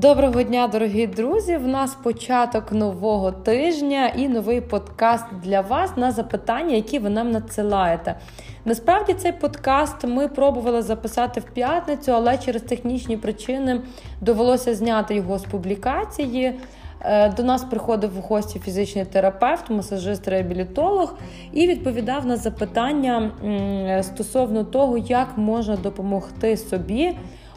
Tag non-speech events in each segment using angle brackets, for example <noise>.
Доброго дня, дорогі друзі! В нас початок нового тижня і новий подкаст для вас на запитання, які ви нам надсилаєте. Насправді цей подкаст ми пробували записати в п'ятницю, але через технічні причини довелося зняти його з публікації. Е, до нас приходив у гості фізичний терапевт, масажист, реабілітолог і відповідав на запитання стосовно того, як можна допомогти собі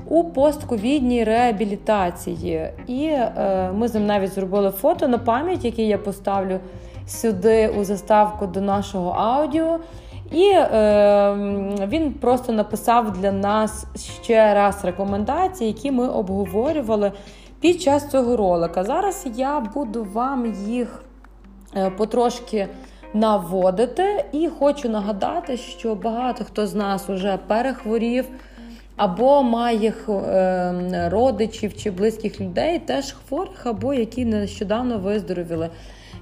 у постковідній реабілітації. І е, ми з ним навіть зробили фото на пам'ять, яке я поставлю сюди у заставку до нашого аудіо. І е, він просто написав для нас ще раз рекомендації, які ми обговорювали під час цього ролика. Зараз я буду вам їх е, потрошки наводити, і хочу нагадати, що багато хто з нас вже перехворів або має е, родичів чи близьких людей, теж хворих, або які нещодавно виздоровіли.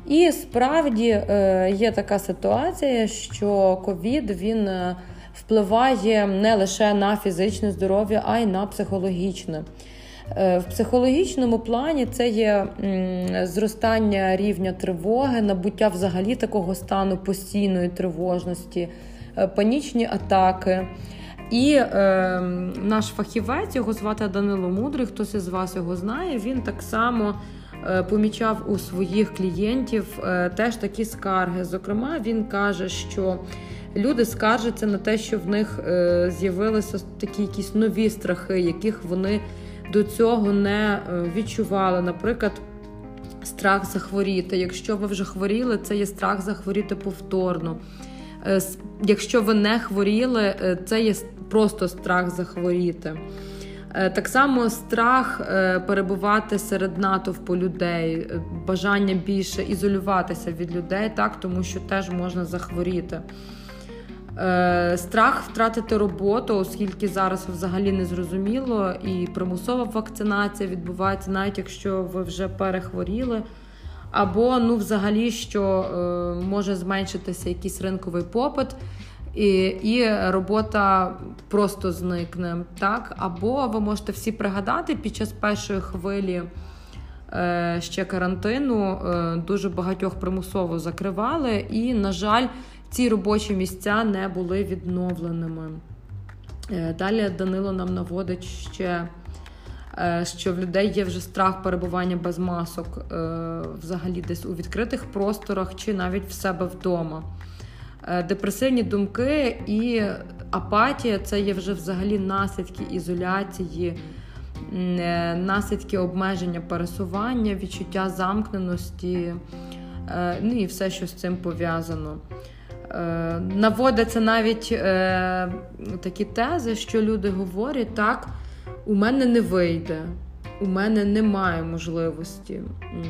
І справді е, є така ситуація, що ковід він е, впливає не лише на фізичне здоров'я, а й на психологічне. В психологічному плані це є зростання рівня тривоги, набуття взагалі такого стану постійної тривожності, панічні атаки. І е, наш фахівець, його звати Данило Мудрий, хтось із вас його знає, він так само е, помічав у своїх клієнтів е, теж такі скарги. Зокрема, він каже, що люди скаржаться на те, що в них е, з'явилися такі якісь нові страхи, яких вони до цього не е, відчували. Наприклад, страх захворіти. Якщо ви вже хворіли, це є страх захворіти повторно. Е, якщо ви не хворіли, е, це є просто страх захворіти. Е, так само страх перебувати серед натовпу людей, бажання більше ізолюватися від людей, так, тому що теж можна захворіти. Страх втратити роботу, оскільки зараз взагалі не зрозуміло, і примусова вакцинація відбувається, навіть якщо ви вже перехворіли або ну, взагалі, що е, може зменшитися якийсь ринковий попит. І і робота просто зникне. так? Або ви можете всі пригадати, під час першої хвилі е, ще карантину е, дуже багатьох примусово закривали, і, на жаль, ці робочі місця не були відновленими. Е, далі Данило нам наводить ще що в людей є вже страх перебування без масок е, взагалі десь у відкритих просторах чи навіть в себе вдома. Е, депресивні думки і апатія це є вже взагалі наслідки ізоляції, наслідки обмеження пересування, відчуття замкненості, ну і все, що з цим пов'язано. Наводяться навіть такі тези, що люди говорять так у мене не вийде, у мене немає можливості,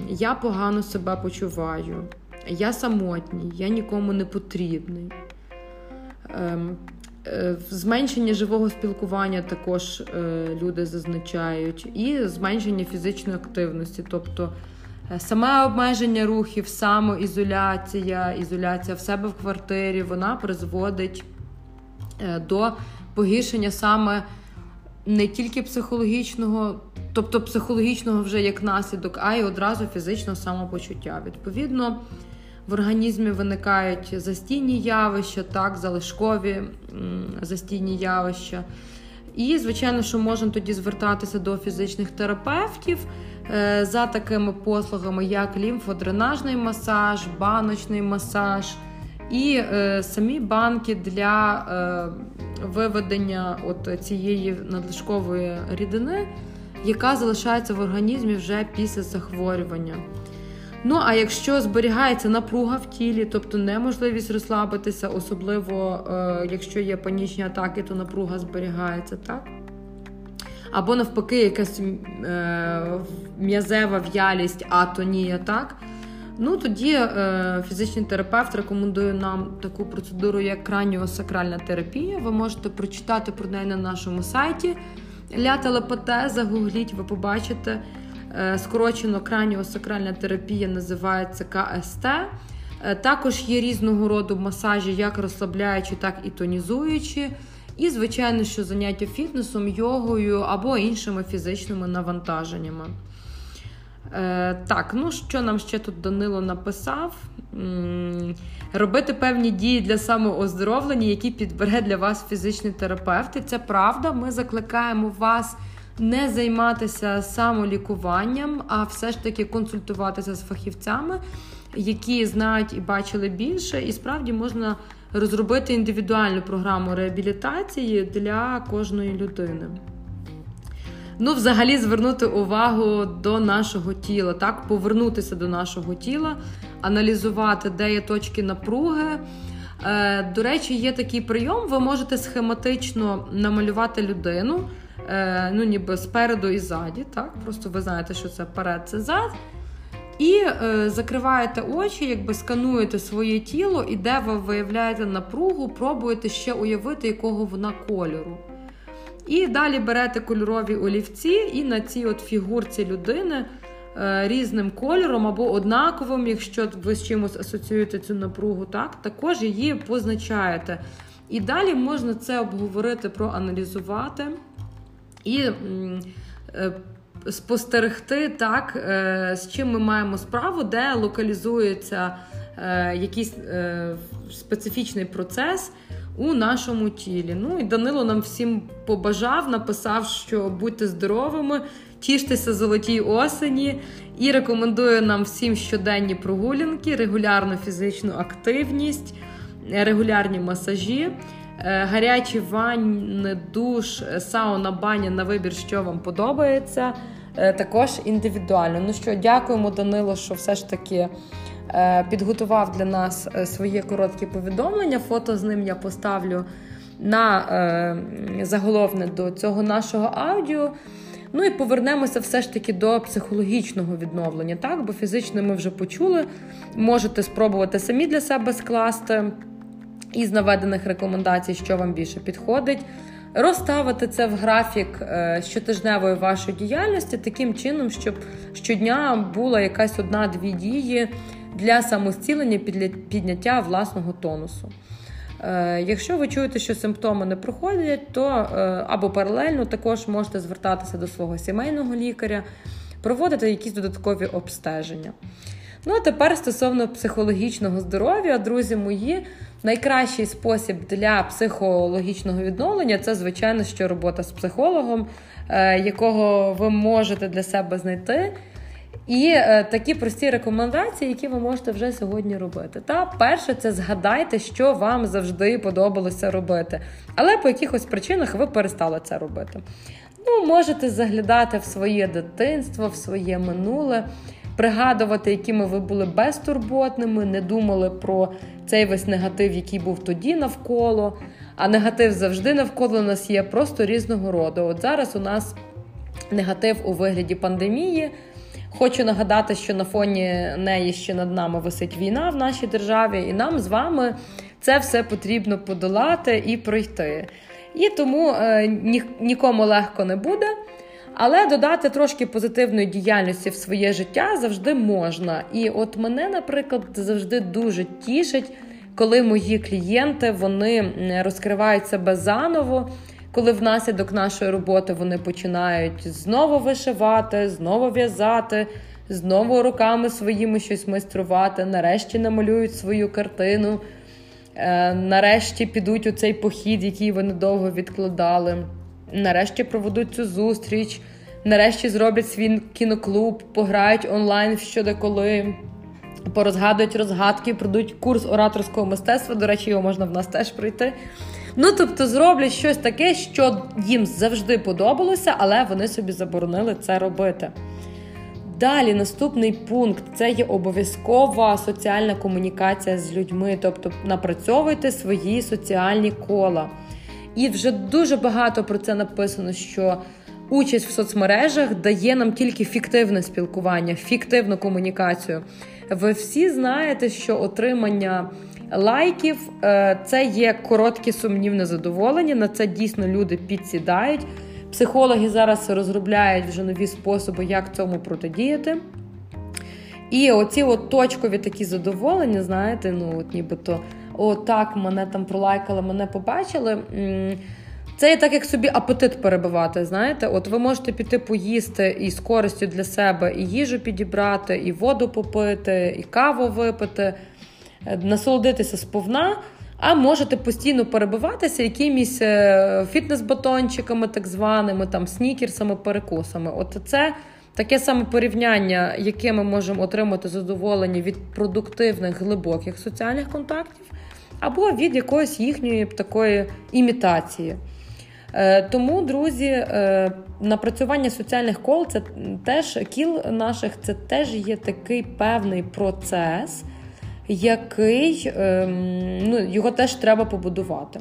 я погано себе почуваю, я самотній, я нікому не потрібний. Ем, е, зменшення живого спілкування також е, люди зазначають, і зменшення фізичної активності, тобто е, саме обмеження рухів, самоізоляція, ізоляція в себе в квартирі, вона призводить до погіршення саме не тільки психологічного, тобто психологічного вже як наслідок, а й одразу фізичного самопочуття. Відповідно, в організмі виникають застійні явища, так, залишкові застійні явища. І, звичайно, що можна тоді звертатися до фізичних терапевтів е, за такими послугами, як лімфодренажний масаж, баночний масаж і е, самі банки для е, виведення от цієї надлишкової рідини, яка залишається в організмі вже після захворювання. Ну, а якщо зберігається напруга в тілі, тобто неможливість розслабитися, особливо е, якщо є панічні атаки, то напруга зберігається, так? Або навпаки, якась е, м'язева в'ялість, атонія, так? Ну тоді е, фізичний терапевт рекомендує нам таку процедуру, як краніосакральна терапія. Ви можете прочитати про неї на нашому сайті. Ля телепате, загугліть, ви побачите. Е, скорочено краніосакральна терапія називається КСТ. Е, також є різного роду масажі, як розслабляючі, так і тонізуючі. І, звичайно, що заняття фітнесом, йогою або іншими фізичними навантаженнями. Е, Так, ну що нам ще тут Данило написав? Робити певні дії для самооздоровлення, які підбере для вас фізичний терапевт. І це правда. Ми закликаємо вас не займатися самолікуванням, а все ж таки консультуватися з фахівцями, які знають і бачили більше, і справді можна розробити індивідуальну програму реабілітації для кожної людини. Ну, взагалі, звернути увагу до нашого тіла, так, повернутися до нашого тіла, аналізувати, де є точки напруги. Е, До речі, є такий прийом, ви можете схематично намалювати людину, е, ну, ніби спереду і ззаді. так, Просто ви знаєте, що це перед, це зад. І е, закриваєте очі, якби скануєте своє тіло, і де ви виявляєте напругу, пробуєте ще уявити, якого вона кольору. І далі берете кольорові олівці, і на цій от фігурці людини е, різним кольором або однаковим, якщо ви з чимось асоціюєте цю напругу, так, також її позначаєте. І далі можна це обговорити, проаналізувати і е, спостерегти, так, е, з чим ми маємо справу, де локалізується якийсь специфічний процес у нашому тілі. Ну і Данило нам всім побажав, написав, що будьте здоровими, тіштеся золотій осені і рекомендує нам всім щоденні прогулянки, регулярну фізичну активність, регулярні масажі. Е, гарячі ванни, душ, сауна, баня на вибір, що вам подобається. Е, також індивідуально. Ну що, дякуємо, Данило, що все ж таки підготував для нас е, своє короткі повідомлення. Фото з ним я поставлю на е, заголовне до цього нашого аудіо. Ну і повернемося все ж таки до психологічного відновлення, так? Бо фізично ми вже почули. Можете спробувати самі для себе скласти із наведених рекомендацій, що вам більше підходить. Розставити це в графік щотижневої вашої діяльності таким чином, щоб щодня була якась одна-дві дії, для самостілення підняття власного тонусу. Е, якщо ви чуєте, що симптоми не проходять, то е, або паралельно також можете звертатися до свого сімейного лікаря, проводити якісь додаткові обстеження. Ну а тепер стосовно психологічного здоров'я, друзі мої, найкращий спосіб для психологічного відновлення це, звичайно, що робота з психологом, е, якого ви можете для себе знайти. І е, такі прості рекомендації, які ви можете вже сьогодні робити. Та перше, це згадайте, що вам завжди подобалося робити, але по якихось причинах ви перестали це робити. Ну, можете заглядати в своє дитинство, в своє минуле, пригадувати, якими ви були безтурботними, не думали про цей весь негатив, який був тоді навколо. А негатив завжди навколо нас є просто різного роду. От зараз у нас негатив у вигляді пандемії. Хочу нагадати, що на фоні неї ще над нами висить війна в нашій державі, і нам з вами це все потрібно подолати і пройти. І тому е, ні, нікому легко не буде. Але додати трошки позитивної діяльності в своє життя завжди можна. І от мене, наприклад, завжди дуже тішить, коли мої клієнти вони розкривають себе заново коли внаслідок нашої роботи вони починають знову вишивати, знову в'язати, знову руками своїми щось майструвати, нарешті намалюють свою картину, е, нарешті підуть у цей похід, який вони довго відкладали, нарешті проведуть цю зустріч, нарешті зроблять свій кіноклуб, пограють онлайн щодо коли. Порозгадують розгадки, пройдуть курс ораторського мистецтва. До речі, його можна в нас теж пройти. Ну, тобто, зроблять щось таке, що їм завжди подобалося, але вони собі заборонили це робити. Далі, наступний пункт це є обов'язкова соціальна комунікація з людьми, тобто напрацьовуйте свої соціальні кола. І вже дуже багато про це написано, що участь в соцмережах дає нам тільки фіктивне спілкування, фіктивну комунікацію. Ви всі знаєте, що отримання лайків. Е, це є коротке сумнівне задоволення. На це дійсно люди підсідають. Психологи зараз розробляють вже нові способи, як цьому протидіяти. І оці от точкові такі задоволення, знаєте, ну от нібито о, так, мене там пролайкали, мене побачили. Це є так, як собі апетит перебивати. Знаєте, от ви можете піти поїсти і з користю для себе і їжу підібрати, і воду попити, і каву випити, насолодитися сповна. А можете постійно перебиватися якимись е, фітнес-батончиками, так званими, там снікерсами, перекусами. От це таке саме порівняння, яке ми можемо отримати задоволення від продуктивних глибоких соціальних контактів, або від якоїсь їхньої такої імітації. Е, тому, друзі, е, напрацювання соціальних кол це теж кіл наших, це теж є такий певний процес, який ем, ну, його теж треба побудувати.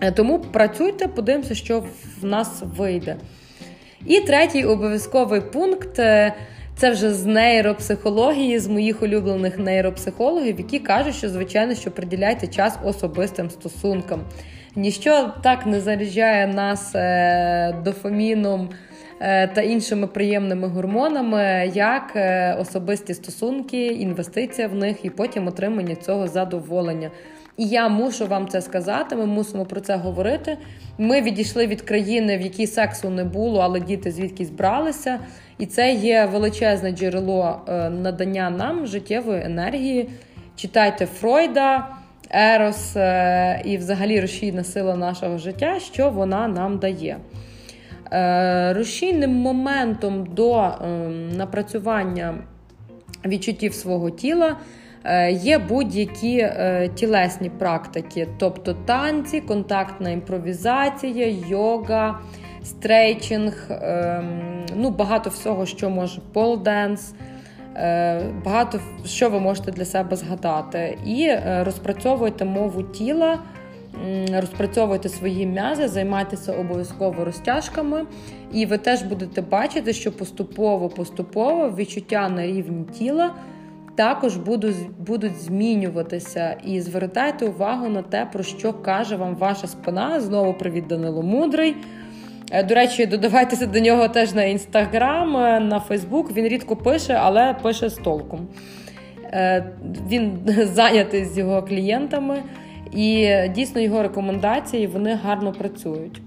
Е, тому працюйте, подивимося, що в нас вийде. І третій обов'язковий пункт це вже з нейропсихології, з моїх улюблених нейропсихологів, які кажуть, що, звичайно, що приділяйте час особистим стосункам. Ніщо так не заряджає нас е, дофаміном е, та іншими приємними гормонами, як е, особисті стосунки, інвестиція в них і потім отримання цього задоволення. І я мушу вам це сказати. Ми мусимо про це говорити. Ми відійшли від країни, в якій сексу не було, але діти звідкись бралися. І це є величезне джерело надання нам життєвої енергії. Читайте Фройда. Ерос е, і взагалі рушійна сила нашого життя, що вона нам дає. Е, рушійним моментом до ем, напрацювання відчуттів свого тіла е, є будь-які тілесні практики, тобто танці, контактна імпровізація, йога, стрейчинг, ем, ну багато всього, що може полденс. Е, багато що ви можете для себе згадати. І е, розпрацьовуйте мову тіла, розпрацьовуйте свої м'язи, займайтеся обов'язково розтяжками, і ви теж будете бачити, що поступово-поступово відчуття на рівні тіла. Також будуть будуть змінюватися і звертайте увагу на те, про що каже вам ваша спина. Знову привіт, Данило Мудрий. Е, до речі, додавайтеся до нього теж на інстаграм, е, на Фейсбук. Він рідко пише, але пише з толком. Е, він <laughs> зайнятий з його клієнтами, і дійсно його рекомендації вони гарно працюють.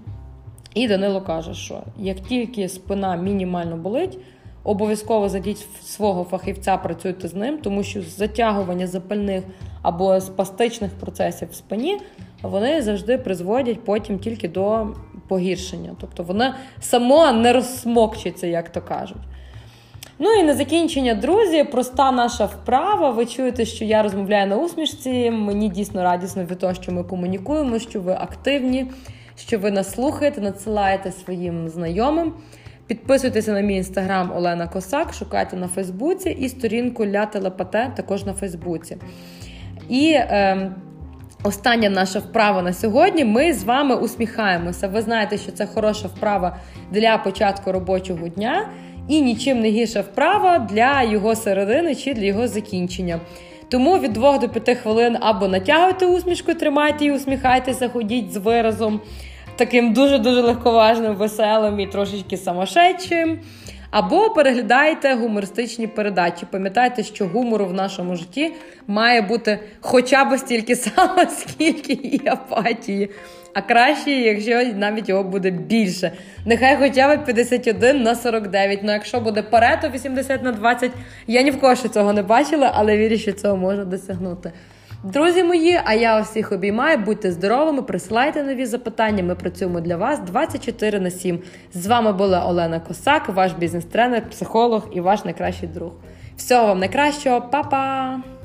І Данило каже, що як тільки спина мінімально болить, обов'язково зайдіть свого фахівця, працюйте з ним, тому що затягування запальних або спастичних процесів в спині вони завжди призводять потім тільки до погіршення. Тобто вона само не розсмокчиться, як то кажуть. Ну і на закінчення, друзі, проста наша вправа. Ви чуєте, що я розмовляю на усмішці. Мені дійсно радісно від того, що ми комунікуємо, що ви активні, що ви нас слухаєте, надсилаєте своїм знайомим. Підписуйтеся на мій інстаграм Олена Косак, шукайте на Фейсбуці і сторінку Ля Телепате також на Фейсбуці. І е, Остання наша вправа на сьогодні. Ми з вами усміхаємося. Ви знаєте, що це хороша вправа для початку робочого дня і нічим не гірша вправа для його середини чи для його закінчення. Тому від 2 до 5 хвилин або натягуйте усмішку, тримайте і усміхайтеся, ходіть з виразом, таким дуже-дуже легковажним, веселим і трошечки самошедшим. Або переглядайте гумористичні передачі. Пам'ятайте, що гумору в нашому житті має бути хоча б стільки само, <laughs> скільки і апатії. А краще, якщо навіть його буде більше. Нехай хоча б 51 на 49. Ну якщо буде парето 80 на 20, я ні в кого ще цього не бачила, але вірю, що цього можна досягнути. Друзі мої, а я усіх обіймаю. Будьте здоровими, присилайте нові запитання. Ми працюємо для вас 24 на 7. З вами була Олена Косак, ваш бізнес-тренер, психолог і ваш найкращий друг. Всього вам найкращого, Па-па!